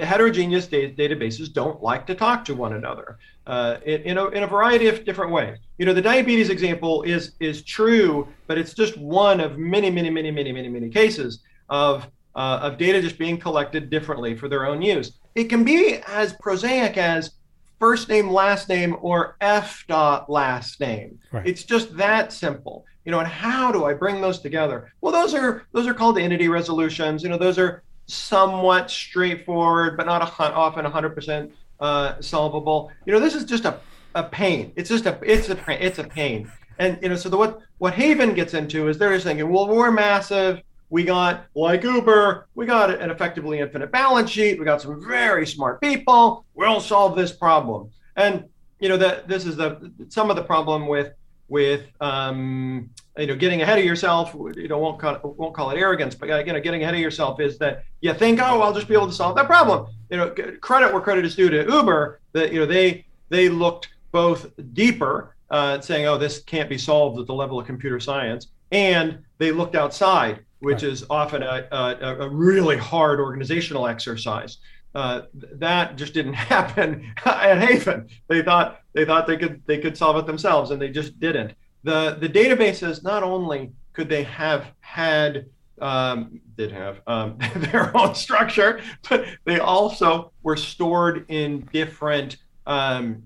heterogeneous da- databases don't like to talk to one another uh, in, a, in a variety of different ways. You know, the diabetes example is is true, but it's just one of many, many, many, many, many, many cases of uh, of data just being collected differently for their own use. It can be as prosaic as first name, last name, or F dot last name. Right. It's just that simple. You know, and how do I bring those together? Well, those are those are called entity resolutions. You know, those are somewhat straightforward, but not a, often 100% uh, solvable. You know, this is just a, a pain. It's just a it's a it's a pain. And you know, so the what what Haven gets into is they're just thinking, well, we're massive we got like Uber, we got an effectively infinite balance sheet. We got some very smart people. We'll solve this problem. And you know that this is the some of the problem with with um, you know getting ahead of yourself. You know won't call it, won't call it arrogance, but you know getting ahead of yourself is that you think, oh, I'll just be able to solve that problem. You know, credit where credit is due to Uber. That you know they they looked both deeper, uh, saying, oh, this can't be solved at the level of computer science, and they looked outside which right. is often a, a, a, really hard organizational exercise. Uh, that just didn't happen at Haven. They thought they thought they could they could solve it themselves, and they just didn't. The the databases not only could they have had um, did have um, their own structure, but they also were stored in different um,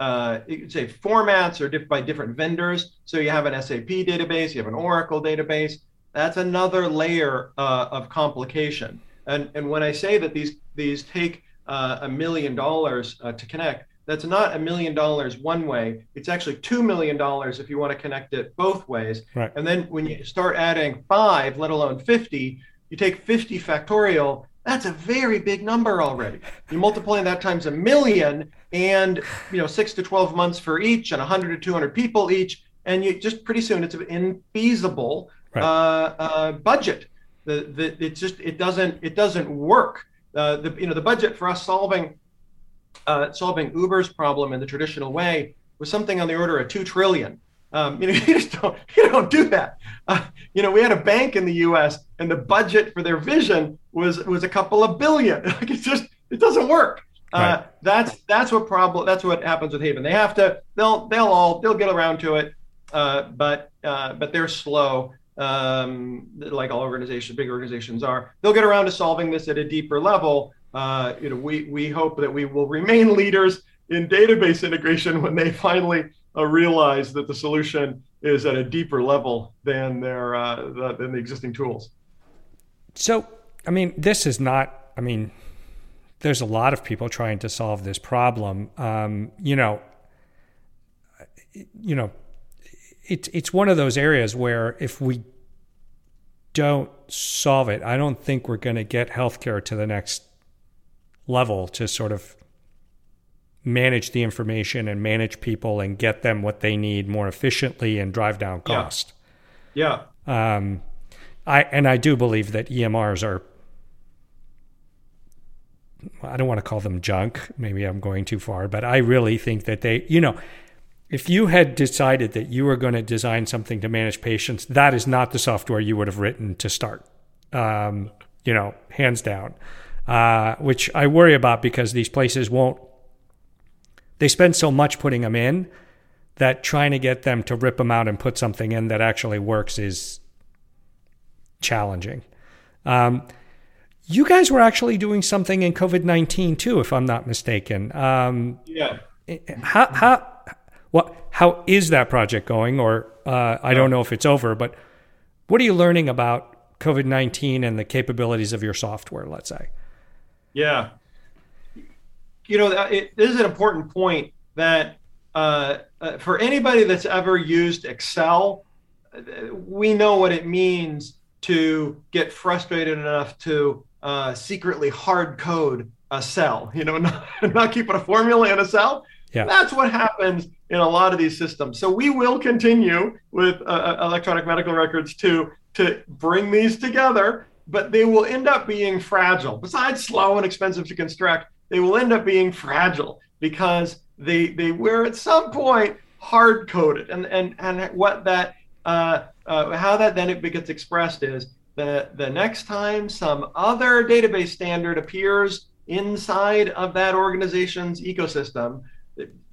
uh, you could say formats or diff- by different vendors. So you have an SAP database, you have an Oracle database, that's another layer uh, of complication. And, and when I say that these, these take uh, a million dollars uh, to connect, that's not a million dollars one way. It's actually two million dollars if you want to connect it both ways. Right. And then when you start adding five, let alone 50, you take 50 factorial. That's a very big number already. You multiply that times a million, and you know six to 12 months for each, and 100 to 200 people each, and you just pretty soon it's infeasible right. uh, uh, budget. The, the, it just it doesn't it doesn't work. Uh, the you know the budget for us solving uh, solving Uber's problem in the traditional way was something on the order of two trillion. Um, you know, you just don't you don't do that. Uh, you know, we had a bank in the U.S. and the budget for their vision was was a couple of billion. Like it's just it doesn't work. Uh, right. that's that's what problem. That's what happens with Haven. They have to. They'll they'll all they'll get around to it, uh, but uh, but they're slow um, like all organizations, big organizations are. They'll get around to solving this at a deeper level. Uh, you know, we we hope that we will remain leaders in database integration when they finally uh, realize that the solution is at a deeper level than their uh, the, than the existing tools. So, I mean, this is not. I mean, there's a lot of people trying to solve this problem. Um, you know, you know, it's it's one of those areas where if we don't solve it, I don't think we're going to get healthcare to the next level to sort of manage the information and manage people and get them what they need more efficiently and drive down cost. Yeah. yeah. Um, I and I do believe that EMRs are. I don't want to call them junk. Maybe I'm going too far, but I really think that they, you know, if you had decided that you were going to design something to manage patients, that is not the software you would have written to start. Um, you know, hands down. Uh, which I worry about because these places won't. They spend so much putting them in that trying to get them to rip them out and put something in that actually works is challenging. Um, you guys were actually doing something in COVID nineteen too, if I'm not mistaken. Um, yeah. How how what how is that project going? Or uh, I don't know if it's over, but what are you learning about COVID nineteen and the capabilities of your software? Let's say. Yeah. You know, it, this is an important point that uh, uh, for anybody that's ever used Excel, we know what it means to get frustrated enough to uh, secretly hard code a cell, you know, not, not keeping a formula in a cell. Yeah. That's what happens in a lot of these systems. So we will continue with uh, uh, electronic medical records to to bring these together, but they will end up being fragile. Besides slow and expensive to construct, they will end up being fragile because they they were at some point hard coded, and and and what that uh, uh, how that then it gets expressed is the the next time some other database standard appears inside of that organization's ecosystem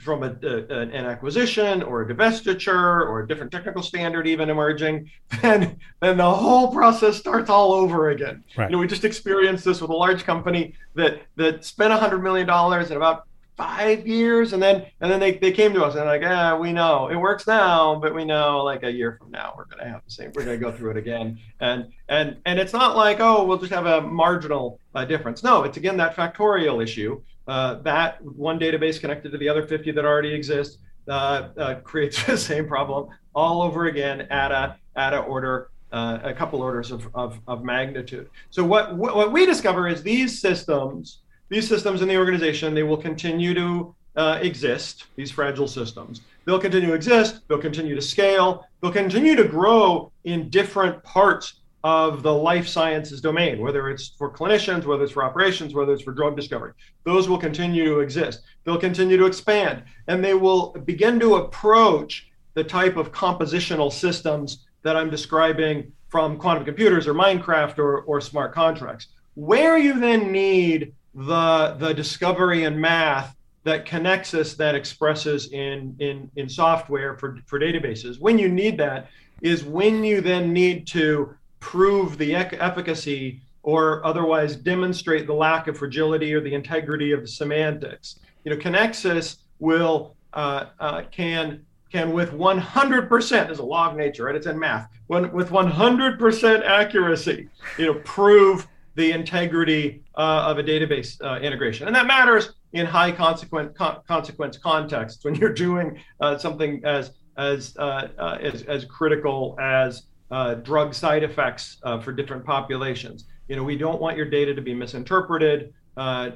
from a, a, an acquisition or a divestiture or a different technical standard even emerging, then then the whole process starts all over again. Right. You know, we just experienced this with a large company that that spent hundred million dollars in about five years and then and then they, they came to us and like yeah we know it works now but we know like a year from now we're going to have the same we're going to go through it again and and and it's not like oh we'll just have a marginal uh, difference no it's again that factorial issue uh, that one database connected to the other 50 that already exist uh, uh creates the same problem all over again at a at a order uh, a couple orders of, of, of magnitude so what, what we discover is these systems these systems in the organization, they will continue to uh, exist, these fragile systems. They'll continue to exist, they'll continue to scale, they'll continue to grow in different parts of the life sciences domain, whether it's for clinicians, whether it's for operations, whether it's for drug discovery. Those will continue to exist. They'll continue to expand, and they will begin to approach the type of compositional systems that I'm describing from quantum computers or Minecraft or, or smart contracts. Where you then need the the discovery and math that connects us that expresses in in in software for for databases when you need that is when you then need to prove the efficacy or otherwise demonstrate the lack of fragility or the integrity of the semantics. You know Conexus will uh, uh, can can with 100% is a law of nature right? It's in math. When with 100% accuracy you know prove the integrity uh, of a database uh, integration. And that matters in high consequent, consequence contexts when you're doing uh, something as, as, uh, as, as, critical as uh, drug side effects for different populations. You know, we don't want your data to be misinterpreted.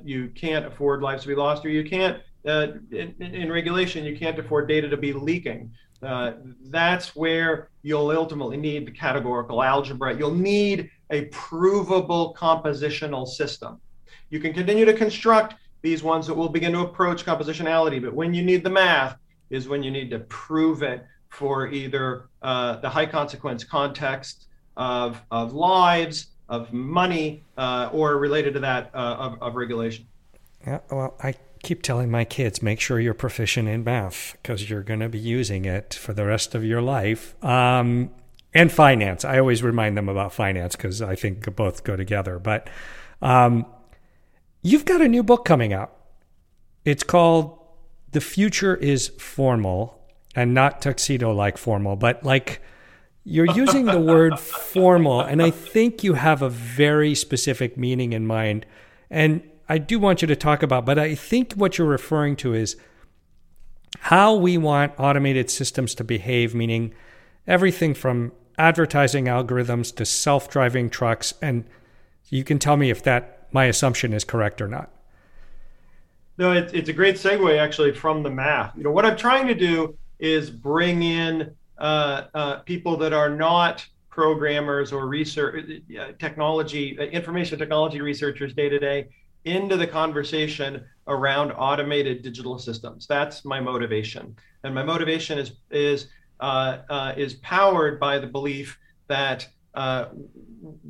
you can't afford lives to be lost, or you can't, in, in regulation, you can't afford data to be leaking. Uh, that's where you'll ultimately need the categorical algebra. You'll need a provable compositional system. You can continue to construct these ones that will begin to approach compositionality, but when you need the math is when you need to prove it for either uh, the high consequence context of, of lives, of money, uh, or related to that uh, of, of regulation. Yeah, well, I keep telling my kids make sure you're proficient in math because you're going to be using it for the rest of your life. Um, and finance. I always remind them about finance because I think both go together. But um, you've got a new book coming out. It's called The Future is Formal and not tuxedo like formal, but like you're using the word formal. And I think you have a very specific meaning in mind. And I do want you to talk about, but I think what you're referring to is how we want automated systems to behave, meaning everything from advertising algorithms to self driving trucks. And you can tell me if that my assumption is correct or not. No, it, it's a great segue actually from the math. You know, what I'm trying to do is bring in uh, uh, people that are not programmers or research uh, technology, uh, information technology researchers day to day into the conversation around automated digital systems. That's my motivation, and my motivation is is uh, is powered by the belief that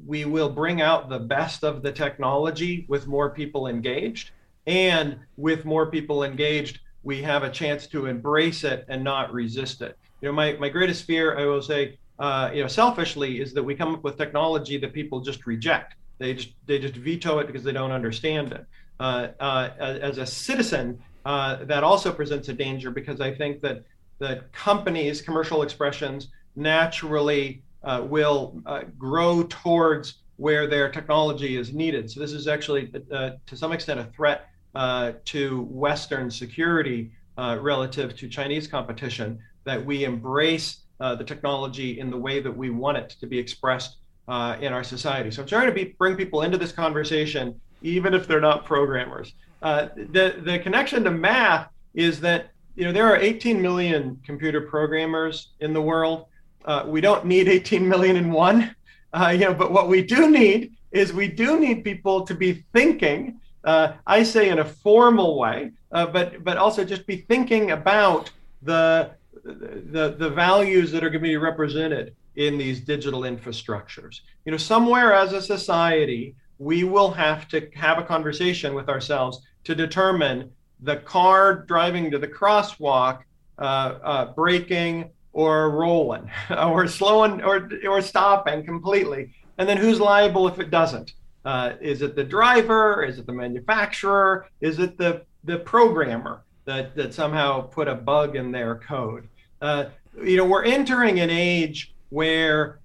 we will bring out the best of the technology with more people engaged, and with more people engaged, we have a chance to embrace it and not resist it. You know, my my greatest fear, I will say, uh, you know, selfishly, is that we come up with technology that people just reject. They just they just veto it because they don't understand it. Uh, uh, as a citizen, uh, that also presents a danger because I think that that companies, commercial expressions, naturally uh, will uh, grow towards where their technology is needed. So this is actually, to some extent, a threat to Western security relative to Chinese competition. That we embrace the technology in the way that we want it to be expressed uh, in our society. So I'm trying to be, bring people into this conversation, even if they're not programmers. Uh, the the connection to math is that you know there are 18 million computer programmers in the world. Uh, we don't need 18 million in one, uh, you know, but what we do need is we do need people to be thinking. Uh, I say in a formal way, uh, but but also just be thinking about the the the values that are going to be represented in these digital infrastructures. You know, somewhere as a society, we will have to have a conversation with ourselves to determine the car driving to the crosswalk, uh, uh, braking or rolling, or slowing or or stopping completely, and then who's liable if it doesn't? Uh, is it the driver? Is it the manufacturer? Is it the the programmer that that somehow put a bug in their code? Uh, you know, we're entering an age where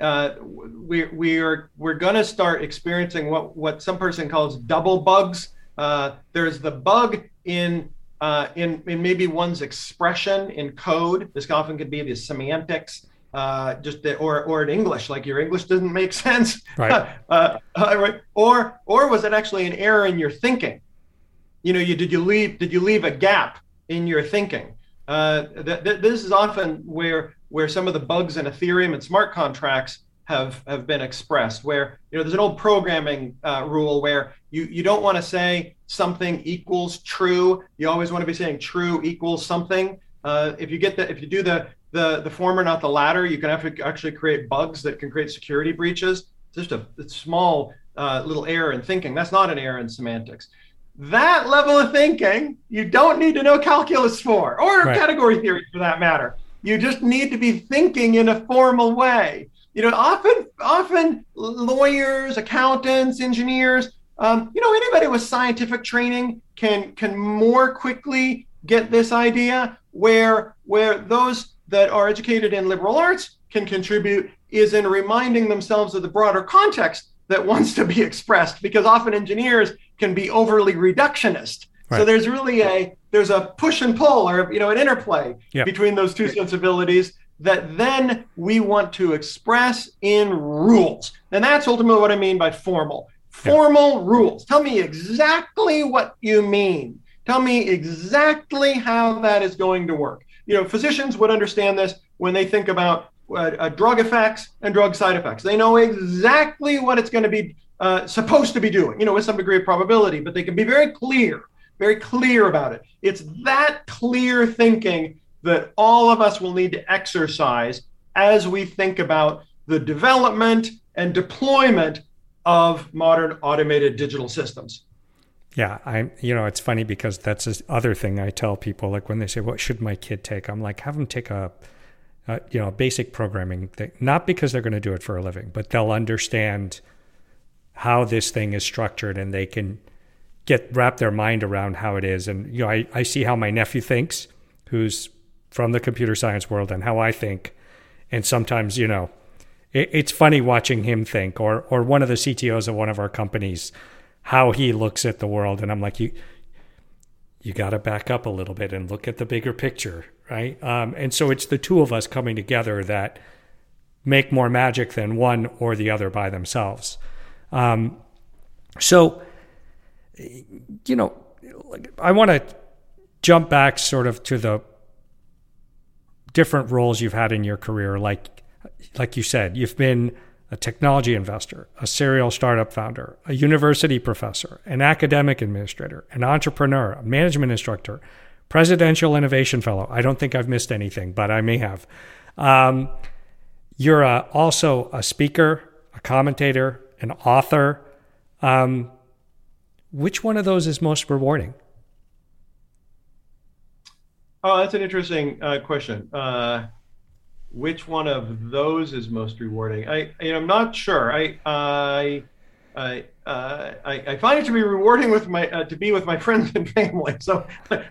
uh, we, we are we're going to start experiencing what what some person calls double bugs. Uh, there's the bug in uh, in in maybe one's expression in code. This often could be the semantics, uh, just the, or or in English, like your English doesn't make sense, right. Uh, uh, right? Or or was it actually an error in your thinking? You know, you did you leave did you leave a gap in your thinking? Uh, th- th- this is often where where some of the bugs in Ethereum and smart contracts have have been expressed. Where you know there's an old programming uh, rule where you you don't want to say something equals true. You always want to be saying true equals something. Uh, if you get the if you do the the the former not the latter, you can have to actually create bugs that can create security breaches. It's just a, a small uh, little error in thinking. That's not an error in semantics. That level of thinking, you don't need to know calculus for, or right. category theory for that matter. You just need to be thinking in a formal way. You know, often, often lawyers, accountants, engineers, um, you know, anybody with scientific training can can more quickly get this idea. Where where those that are educated in liberal arts can contribute is in reminding themselves of the broader context that wants to be expressed. Because often engineers can be overly reductionist. Right. So there's really a there's a push and pull or you know an interplay yep. between those two sensibilities that then we want to express in rules. And that's ultimately what I mean by formal. Formal yep. rules. Tell me exactly what you mean. Tell me exactly how that is going to work. You know, physicians would understand this when they think about uh, uh, drug effects and drug side effects. They know exactly what it's going to be uh, supposed to be doing, you know, with some degree of probability, but they can be very clear, very clear about it. It's that clear thinking that all of us will need to exercise as we think about the development and deployment of modern automated digital systems. Yeah, I'm. You know, it's funny because that's the other thing I tell people. Like when they say, "What should my kid take?" I'm like, have them take a, a you know, basic programming thing. Not because they're going to do it for a living, but they'll understand how this thing is structured and they can get wrap their mind around how it is. And you know, I, I see how my nephew thinks, who's from the computer science world, and how I think. And sometimes, you know, it, it's funny watching him think, or or one of the CTOs of one of our companies, how he looks at the world. And I'm like, you you got to back up a little bit and look at the bigger picture, right? Um, and so it's the two of us coming together that make more magic than one or the other by themselves. Um, so, you know, I want to jump back sort of to the different roles you've had in your career. Like, like you said, you've been a technology investor, a serial startup founder, a university professor, an academic administrator, an entrepreneur, a management instructor, presidential innovation fellow. I don't think I've missed anything, but I may have. Um, you're a, also a speaker, a commentator, an author. Um, which one of those is most rewarding? Oh, that's an interesting uh, question. Uh, which one of those is most rewarding? I, you know, I am not sure. I I I, uh, I, I find it to be rewarding with my uh, to be with my friends and family. So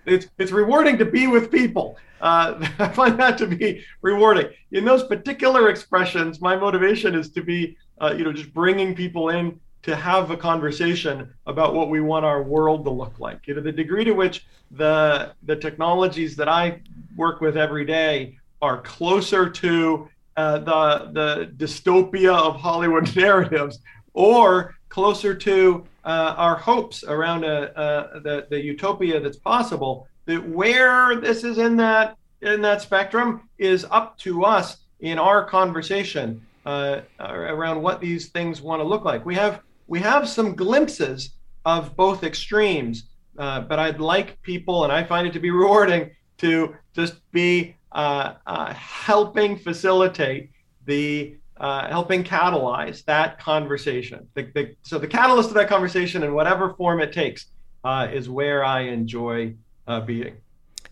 it's it's rewarding to be with people. Uh, I find that to be rewarding. In those particular expressions, my motivation is to be uh, you know just bringing people in to have a conversation about what we want our world to look like. You know, the degree to which the the technologies that I work with every day are closer to uh, the the dystopia of Hollywood narratives, or closer to uh, our hopes around a, the the utopia that's possible. That where this is in that in that spectrum is up to us in our conversation uh, around what these things want to look like. We have we have some glimpses of both extremes, uh, but I'd like people, and I find it to be rewarding, to just be helping facilitate the uh, helping catalyze that conversation. The, the, so the catalyst of that conversation, in whatever form it takes, uh, is where I enjoy uh, being.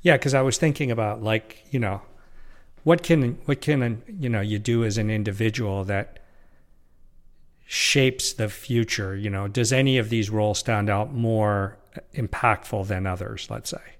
Yeah, because I was thinking about like you know, what can what can you know you do as an individual that shapes the future? You know, does any of these roles stand out more impactful than others? Let's say.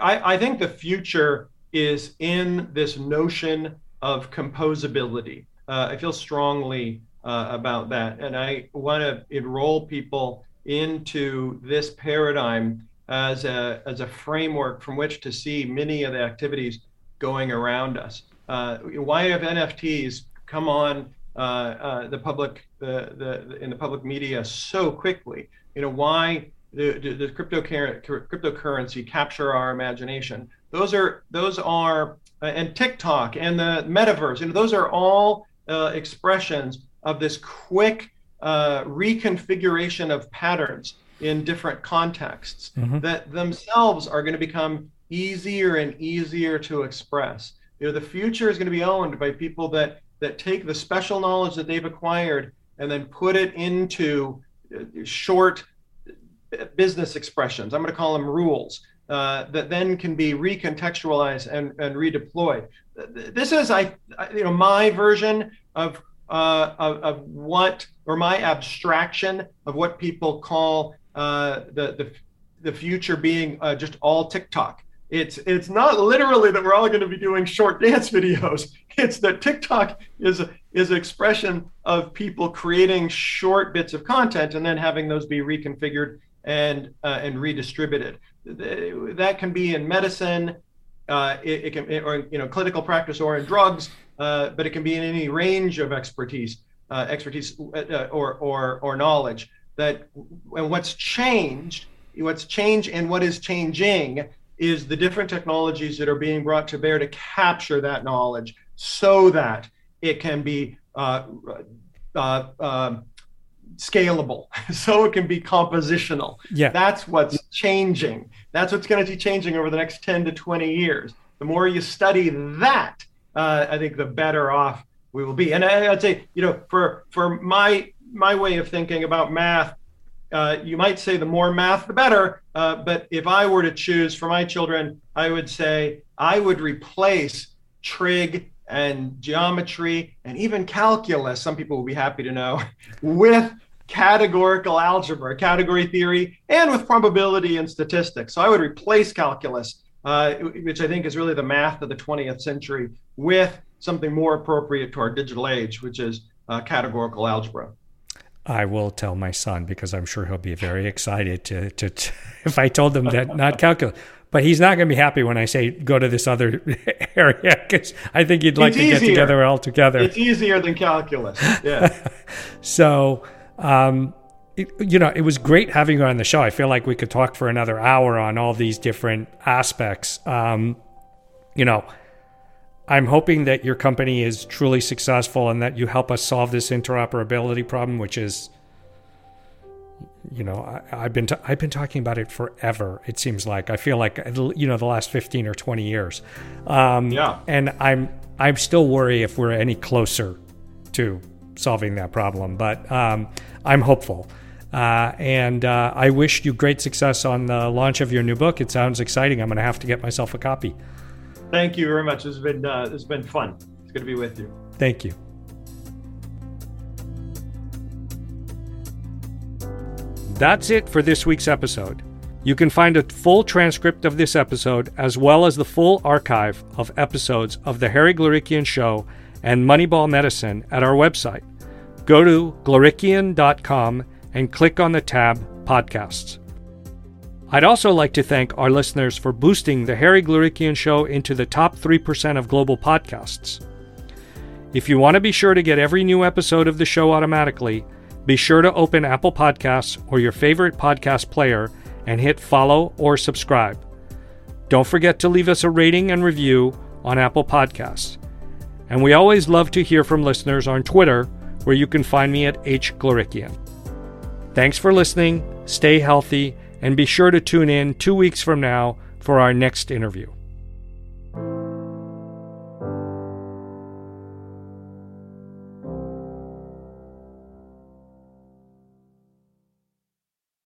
I, I think the future is in this notion of composability. Uh, I feel strongly uh, about that, and I want to enroll people into this paradigm as a as a framework from which to see many of the activities going around us. Uh, why have NFTs come on uh, uh, the public the, the in the public media so quickly. You know why the, the crypto cryptocurrency capture our imagination. Those are those are uh, and TikTok and the metaverse. You know those are all uh, expressions of this quick uh, reconfiguration of patterns in different contexts mm-hmm. that themselves are going to become easier and easier to express. You know the future is going to be owned by people that that take the special knowledge that they've acquired and then put it into uh, short business expressions. I'm going to call them rules uh, that then can be recontextualized and, and redeployed. This is, I, you know, my version of, uh, of, of what, or my abstraction of what people call uh, the, the, the future being uh, just all TikTok. It's it's not literally that we're all going to be doing short dance videos. It's that TikTok is is an expression of people creating short bits of content and then having those be reconfigured and uh, and redistributed. That can be in medicine, uh, it, it, can or you know clinical practice or in drugs, uh, but it can be in any range of expertise, uh, expertise uh, or or or knowledge. That and what's changed, what's changed, and what is changing is the different technologies that are being brought to bear to capture that knowledge so that it can be uh, uh, scalable, so it can be compositional. Yeah. That's what's changing. That's what's going to be changing over the next 10 to 20 years. The more you study that, uh, I think the better off we will be. And I, I'd say, you know, for for my my way of thinking about math, uh, you might say the more math, the better. Uh, but if I were to choose for my children, I would say I would replace trig and geometry and even calculus. Some people will be happy to know with categorical algebra, category theory, and with probability and statistics. So I would replace calculus, uh, which I think is really the math of the 20th century, with something more appropriate to our digital age, which is uh, categorical algebra. I will tell my son because I'm sure he'll be very excited to, to, to if I told him that not calculus. But he's not going to be happy when I say go to this other area because I think he'd like it's to easier. get together all together. It's easier than calculus. Yeah. so, um, it, you know, it was great having you on the show. I feel like we could talk for another hour on all these different aspects. Um, you know, I'm hoping that your company is truly successful and that you help us solve this interoperability problem, which is, you know, I, have been I've been talking about it forever. It seems like I feel like you know the last 15 or 20 years. Um, yeah. And I'm I'm still worried if we're any closer to solving that problem, but um, I'm hopeful. Uh, and uh, I wish you great success on the launch of your new book. It sounds exciting. I'm going to have to get myself a copy. Thank you very much. It's been uh, has been fun. It's good to be with you. Thank you. That's it for this week's episode. You can find a full transcript of this episode as well as the full archive of episodes of The Harry Glorikian Show and Moneyball Medicine at our website. Go to glorikian.com and click on the tab Podcasts. I'd also like to thank our listeners for boosting the Harry Glorikian Show into the top 3% of global podcasts. If you want to be sure to get every new episode of the show automatically, be sure to open Apple Podcasts or your favorite podcast player and hit follow or subscribe. Don't forget to leave us a rating and review on Apple Podcasts. And we always love to hear from listeners on Twitter, where you can find me at hglorikian. Thanks for listening, stay healthy, and be sure to tune in two weeks from now for our next interview.